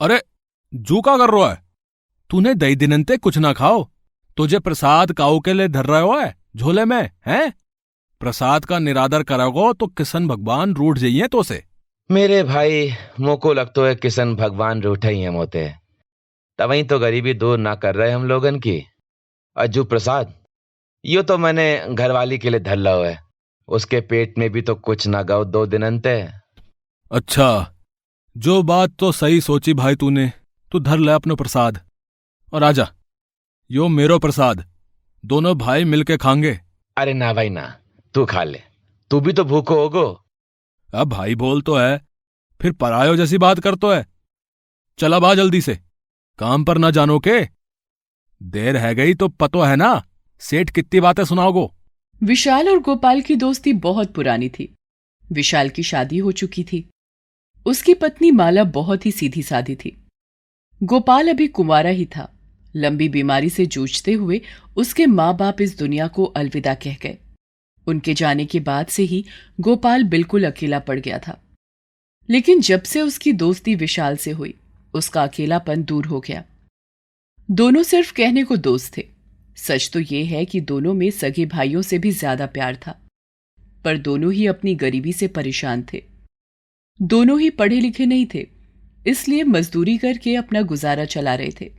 अरे जू का कर रहा है? तूने दही दिनंते कुछ ना खाओ। तुझे प्रसाद काऊ के लिए धर रहे हो? है झोले में हैं? प्रसाद का निरादर करोगो तो किशन भगवान रूठ जाइए तो से। मेरे भाई मोको लगतो है किशन भगवान रूठे ही हैं मोते। तवही तो गरीबी दूर ना कर रहे हम लोगन की। अज्जू प्रसाद यो तो मैंने घरवाली के लिए धर लो है। उसके पेट में भी तो कुछ ना गाओ दो दिन अंत अच्छा जो बात तो सही सोची भाई तूने तू धर ले अपनो प्रसाद। और आजा यो मेरो प्रसाद दोनों भाई मिलके खाएँगे अरे ना भाई ना तू खा ले तू भी तो भूखो होगो। अब भाई बोल तो है फिर परायो जैसी बात कर तो है। चला बा जल्दी से काम पर ना जानो के। देर है गई तो पतो है ना सेठ कितनी बातें सुनाओगो। विशाल और गोपाल की दोस्ती बहुत पुरानी थी। विशाल की शादी हो चुकी थी। उसकी पत्नी माला बहुत ही सीधी सादी थी। गोपाल अभी कुंवारा ही था। लंबी बीमारी से जूझते हुए उसके माँ बाप इस दुनिया को अलविदा कह गए। उनके जाने के बाद से ही गोपाल बिल्कुल अकेला पड़ गया था। लेकिन जब से उसकी दोस्ती विशाल से हुई, उसका अकेलापन दूर हो गया। दोनों सिर्फ़ कहने को दोस्त थे। सच तो ये है कि दोनों में सगे भाइयों से भी ज़्यादा प्यार था। पर दोनों ही अपनी गरीबी से परेशान थे। दोनों ही पढ़े लिखे नहीं थे इसलिए मजदूरी करके अपना गुजारा चला रहे थे।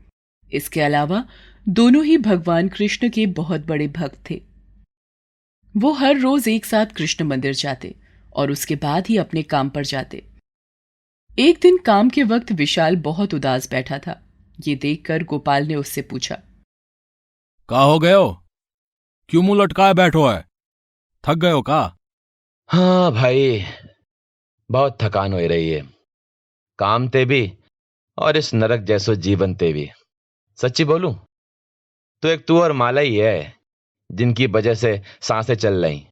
इसके अलावा दोनों ही भगवान कृष्ण के बहुत बड़े भक्त थे। वो हर रोज एक साथ कृष्ण मंदिर जाते और उसके बाद ही अपने काम पर जाते। एक दिन काम के वक्त विशाल बहुत उदास बैठा था। ये देखकर गोपाल ने उससे पूछा का हो गए हो? क्यों मुँह लटकाए बैठो है? थक गए हो का? हाँ भाई बहुत थकान हो रही है। काम ते भी और इस नरक जैसो जीवन ते भी। सच्ची बोलूँ तो एक तू और माला ही है जिनकी वजह से साँसें चल रही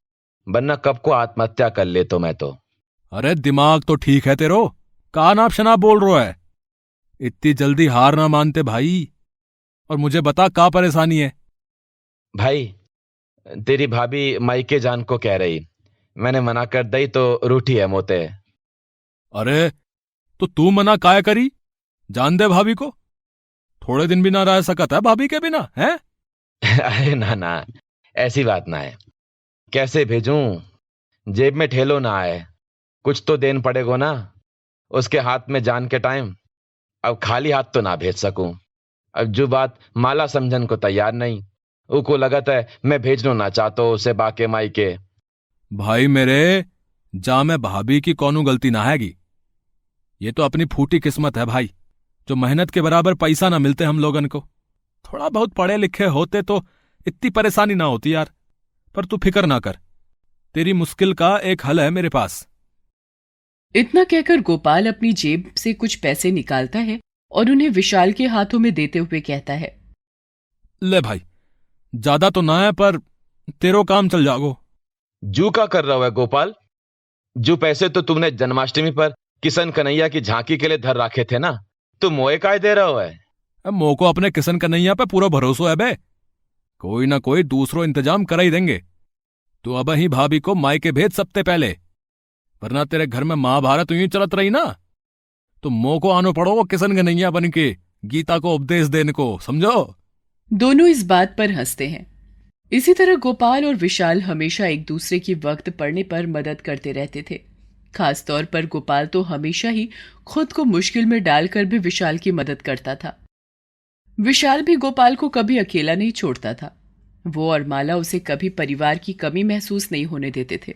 वरना कब को आत्महत्या कर ले तो मैं तो। अरे दिमाग तो ठीक है तेरो का नाप शनाप बोल रो है। इतनी जल्दी हार ना मानते भाई और मुझे बता का परेशानी है। भाई तेरी भाभी माइके जान को कह रही मैंने मना कर दई तो रूठी है मोते। अरे तो तू मना काय करी? जान दे भाभी को। थोड़े दिन भी ना रह सकत है भाभी के बिना है? अरे ना ना ऐसी बात ना है। कैसे भेजूं? जेब में ठेलो ना आए। कुछ तो देन पड़ेगो ना। उसके हाथ में जान के टाइम। अब खाली हाथ तो ना भेज सकूँ। अब जो बात माला समझन को तैयार नहीं उको लगत है मैं भेजनो ना चाहता उसे बाके माई के। भाई मेरे जा मैं भाभी की कौनू गलती ना हैगी। ये तो अपनी फूटी किस्मत है भाई जो मेहनत के बराबर पैसा ना मिलते हम लोगन को। थोड़ा बहुत पढ़े लिखे होते तो इतनी परेशानी ना होती यार पर तू फ़िक्र ना कर। तेरी मुश्किल का एक हल है मेरे पास। इतना कहकर गोपाल अपनी जेब से कुछ पैसे निकालता है और उन्हें विशाल के हाथों में देते हुए कहता है। ले भाई ज़्यादा तो ना है पर तेरो काम चल जागो। जू का कर रहा है गोपाल? जो पैसे तो तुमने जन्माष्टमी पर किशन कन्हैया की झांकी के लिए धर रखे थे ना? तुम मोए काय दे रहा है? मो को अपने किशन कन्हैया पे पूरा भरोसा है बे। कोई ना कोई दूसरो इंतज़ाम कर ही देंगे। तू अब ही भाभी को माई के भेज सबसे पहले। वरना तेरे घर में महाभारत यूँ चलत रही ना? तो मो को आनो पड़ो किशन कन्हैया बन के गीता को उपदेश देने को समझो? दोनों इस बात पर हँसते हैं। इसी तरह गोपाल और विशाल हमेशा एक दूसरे की वक्त पड़ने पर मदद करते रहते थे। खासतौर पर गोपाल तो हमेशा ही खुद को मुश्किल में डालकर भी विशाल की मदद करता था। विशाल भी गोपाल को कभी अकेला नहीं छोड़ता था। वो और माला उसे कभी परिवार की कमी महसूस नहीं होने देते थे।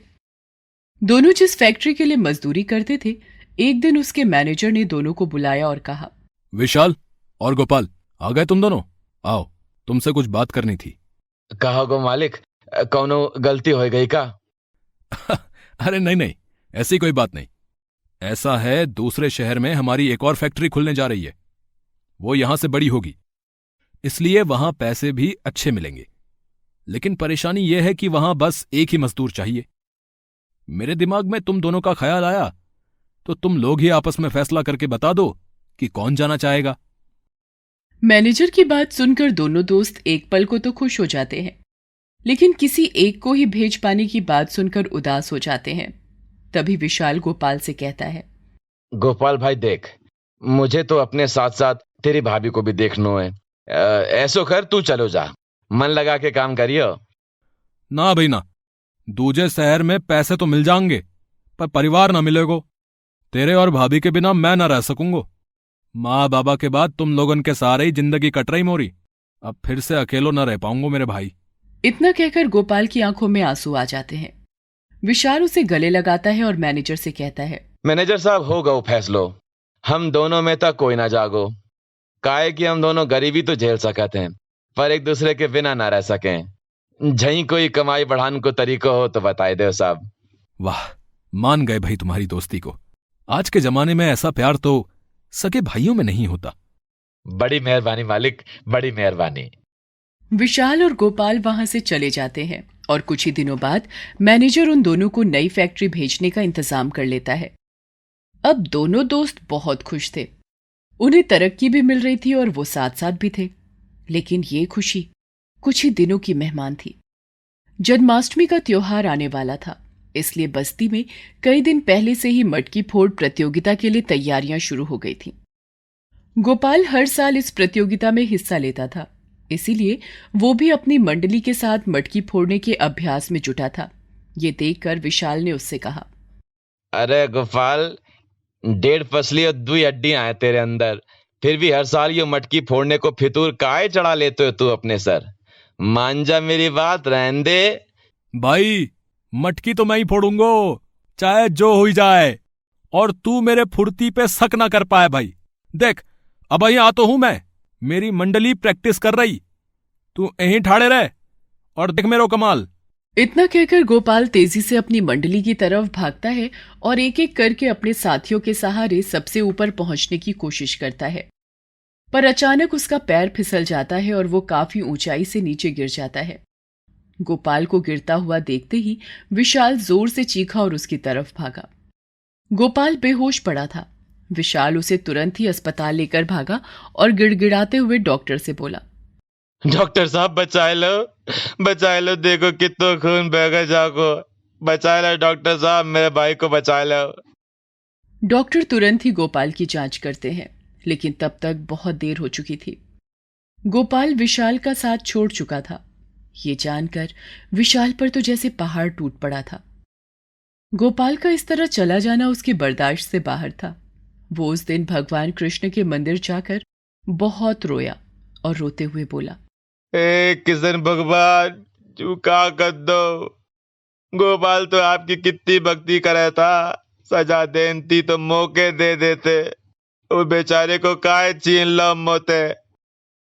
दोनों जिस फैक्ट्री के लिए मजदूरी करते थे एक दिन उसके मैनेजर ने दोनों को बुलाया और कहा विशाल और गोपाल आ गए तुम दोनों? आओ तुमसे कुछ बात करनी थी। कहा गो मालिक? कौनो गलती हो गई का? अरे नहीं नहीं ऐसी कोई बात नहीं। ऐसा है, दूसरे शहर में हमारी एक और फैक्ट्री खुलने जा रही है। वो यहाँ से बड़ी होगी। इसलिए वहाँ पैसे भी अच्छे मिलेंगे। लेकिन परेशानी यह है कि वहाँ बस एक ही मजदूर चाहिए। मेरे दिमाग में तुम दोनों का ख्याल आया तो तुम लोग ही आपस में फैसला करके बता दो कि कौन जाना चाहेगा। मैनेजर की बात सुनकर दोनों दोस्त एक पल को तो खुश हो जाते हैं, लेकिन किसी एक को ही भेज पाने की बात सुनकर उदास हो जाते हैं। तभी विशाल गोपाल से कहता है। गोपाल भाई देख मुझे तो अपने साथ साथ तेरी भाभी को भी देखनो है ऐसो कर तू चलो जा। मन लगा के काम करियो। ना भाई ना। दूजे शहर में पैसे तो मिल जाएँगे पर परिवार ना मिलेगो। तेरे और भाभी के बिना मैं ना रह सकूंगो। माँ बाबा के बाद तुम लोगन के सारे ही ज़िंदगी कट रही मोरी। अब फिर से अकेलो ना रह पाऊंगो मेरे भाई। इतना कहकर गोपाल की आँखों में आँसू आ जाते हैं। विशाल उसे गले लगाता है और मैनेजर से कहता है मैनेजर साहब हो गो फैसलो। हम दोनों में तक कोई ना जागो। काहे कि हम दोनों गरीबी तो झेल सकते हैं पर एक दूसरे के बिना ना रह सके। झई कोई कमाई बढ़ाने को तरीका हो तो बताए दो साहब। वाह मान गए भाई तुम्हारी दोस्ती को। आज के जमाने में ऐसा प्यार तो सके भाइयों में नहीं होता। बड़ी मेहरबानी मालिक बड़ी मेहरबानी। विशाल और गोपाल वहाँ से चले जाते हैं। और कुछ ही दिनों बाद मैनेजर उन दोनों को नई फैक्ट्री भेजने का इंतज़ाम कर लेता है। अब दोनों दोस्त बहुत खुश थे। उन्हें तरक्की भी मिल रही थी और वो साथ साथ भी थे। लेकिन ये खुशी कुछ ही दिनों की मेहमान थी। जन्माष्टमी का त्योहार आने वाला था, इसलिए बस्ती में कई दिन पहले से ही मटकी फोड़ प्रतियोगिता के लिए तैयारियाँ शुरू हो गई थीं। गोपाल हर साल इस प्रतियोगिता में हिस्सा लेता था। इसीलिए वो भी अपनी मंडली के साथ मटकी फोड़ने के अभ्यास में जुटा था। ये देखकर विशाल ने उससे कहा अरे गोपाल डेढ़ फसली और दुई अड्डी आए तेरे अंदर। फिर भी हर साल ये मटकी फोड़ने को फितूर काय चढ़ा लेते हो तू अपने सर? मांझा मेरी बात रहन दे। भाई मटकी तो मैं ही फोड़ूंगो चाहे जो हो जाए। और तू मेरे फुर्ती पे शक ना कर पाए भाई। देख अब यहाँ तो हूँ मैं। मेरी मंडली प्रैक्टिस कर रही। तू यहीं ठाड़े रह और देख मेरो कमाल। इतना कहकर गोपाल तेज़ी से अपनी मंडली की तरफ़ भागता है और एक एक करके अपने साथियों के सहारे सबसे ऊपर पहुँचने की कोशिश करता है। पर अचानक उसका पैर फिसल जाता है और वो काफ़ी ऊंचाई से नीचे गिर जाता है। गोपाल को गिरता हुआ देखते ही विशाल ज़ोर से चीखा और उसकी तरफ़ भागा। गोपाल बेहोश पड़ा था। विशाल उसे तुरंत ही अस्पताल लेकर भागा और गिड़गिड़ाते हुए डॉक्टर से बोला डॉक्टर साहब बचाए लो बचाए लो देखो कितो खून बह जाको बचाए लो डॉक्टर साहब मेरे भाई को बचा लो। डॉक्टर तुरंत ही गोपाल की जाँच करते हैं लेकिन तब तक बहुत देर हो चुकी थी। गोपाल विशाल का साथ छोड़ चुका था। ये जानकर विशाल पर तो जैसे पहाड़ टूट पड़ा था। गोपाल का इस तरह चला जाना उसकी बर्दाश्त से बाहर था। वो उस दिन भगवान कृष्ण के मंदिर जाकर बहुत रोया और रोते हुए बोला ए किशन भगवान चुका कर दो गोपाल तो आपकी कितनी भक्ति करे था सजा देती तो मौके दे देते। वो बेचारे को काय छीन लो मोते?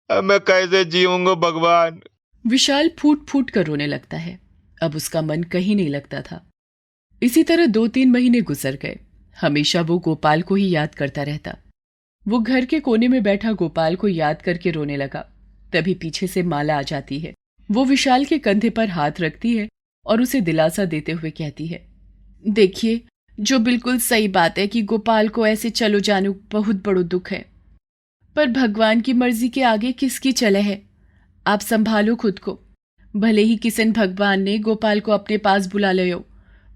अब मैं कैसे जीऊँगा भगवान? विशाल फूट फूट कर रोने लगता है। अब उसका मन कहीं नहीं लगता था। इसी तरह दो तीन महीने गुजर गए। हमेशा वो गोपाल को ही याद करता रहता। वो घर के कोने में बैठा गोपाल को याद करके रोने लगा। तभी पीछे से माला आ जाती है। वो विशाल के कंधे पर हाथ रखती है और उसे दिलासा देते हुए कहती है, देखिए, जो बिल्कुल सही बात है कि गोपाल को ऐसे चलो जानो, बहुत बड़ो दुख है। पर भगवान की मर्ज़ी के आगे किसकी चले है? आप संभालो खुद को। भले ही किसन भगवान ने गोपाल को अपने पास बुला लियो,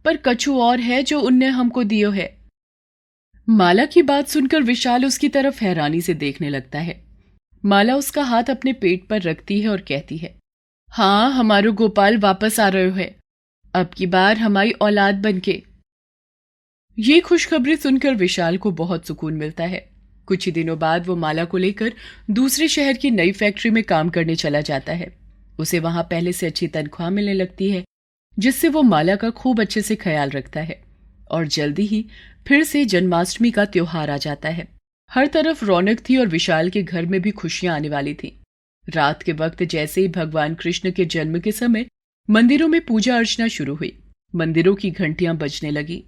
पर कछु और है जो उनने हमको दियो है। माला की बात सुनकर विशाल उसकी तरफ़ हैरानी से देखने लगता है। माला उसका हाथ अपने पेट पर रखती है और कहती है हाँ हमारो गोपाल वापस आ रहे है। अब की बार हमारी औलाद बनके ये खुशखबरी सुनकर विशाल को बहुत सुकून मिलता है। कुछ ही दिनों बाद वो माला को लेकर दूसरे शहर की नई फैक्ट्री में काम करने चला जाता है। उसे वहाँ पहले से अच्छी तनख्वाह मिलने लगती है, जिससे वो माला का खूब अच्छे से ख्याल रखता है। और जल्दी ही फिर से जन्माष्टमी का त्योहार आ जाता है। हर तरफ़ रौनक थी और विशाल के घर में भी खुशियाँ आने वाली थी। रात के वक्त जैसे ही भगवान कृष्ण के जन्म के समय मंदिरों में पूजा अर्चना शुरू हुई, मंदिरों की घंटियाँ बजने लगी।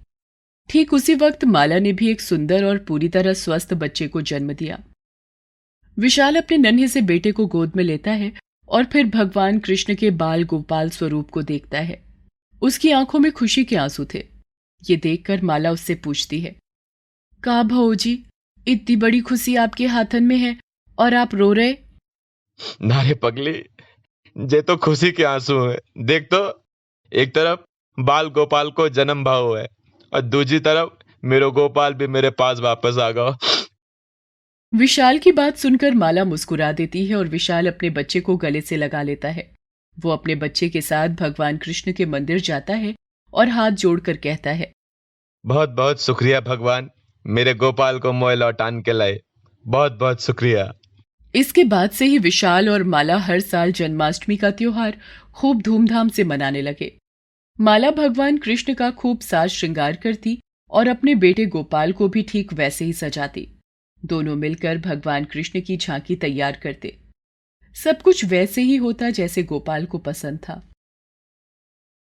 ठीक उसी वक्त माला ने भी एक सुंदर और पूरी तरह स्वस्थ बच्चे को जन्म दिया। विशाल अपने नन्हे से बेटे को गोद में लेता है और फिर भगवान कृष्ण के बाल गोपाल स्वरूप को देखता है। उसकी आँखों में खुशी के आँसू थे। ये देखकर माला उससे पूछती है का भाजी इतनी बड़ी खुशी आपके हाथन में है और आप रो रहे? नारे पगली जे तो खुशी के आँसू है। देख तो एक तरफ़ बाल गोपाल को जन्म भाव है और दूसरी तरफ़ मेरो गोपाल भी मेरे पास वापस आ गया। विशाल की बात सुनकर माला मुस्कुरा देती है और विशाल अपने बच्चे को गले से लगा लेता है। वो अपने बच्चे के साथ भगवान कृष्ण के मंदिर जाता है और हाथ जोड़कर कहता है बहुत बहुत शुक्रिया भगवान मेरे गोपाल को मोए लौटान के लाए। बहुत बहुत शुक्रिया। इसके बाद से ही विशाल और माला हर साल जन्माष्टमी का त्योहार खूब धूमधाम से मनाने लगे। माला भगवान कृष्ण का खूब साज श्रृंगार करती और अपने बेटे गोपाल को भी ठीक वैसे ही सजाती। दोनों मिलकर भगवान कृष्ण की झांकी तैयार करते। सब कुछ वैसे ही होता जैसे गोपाल को पसंद था।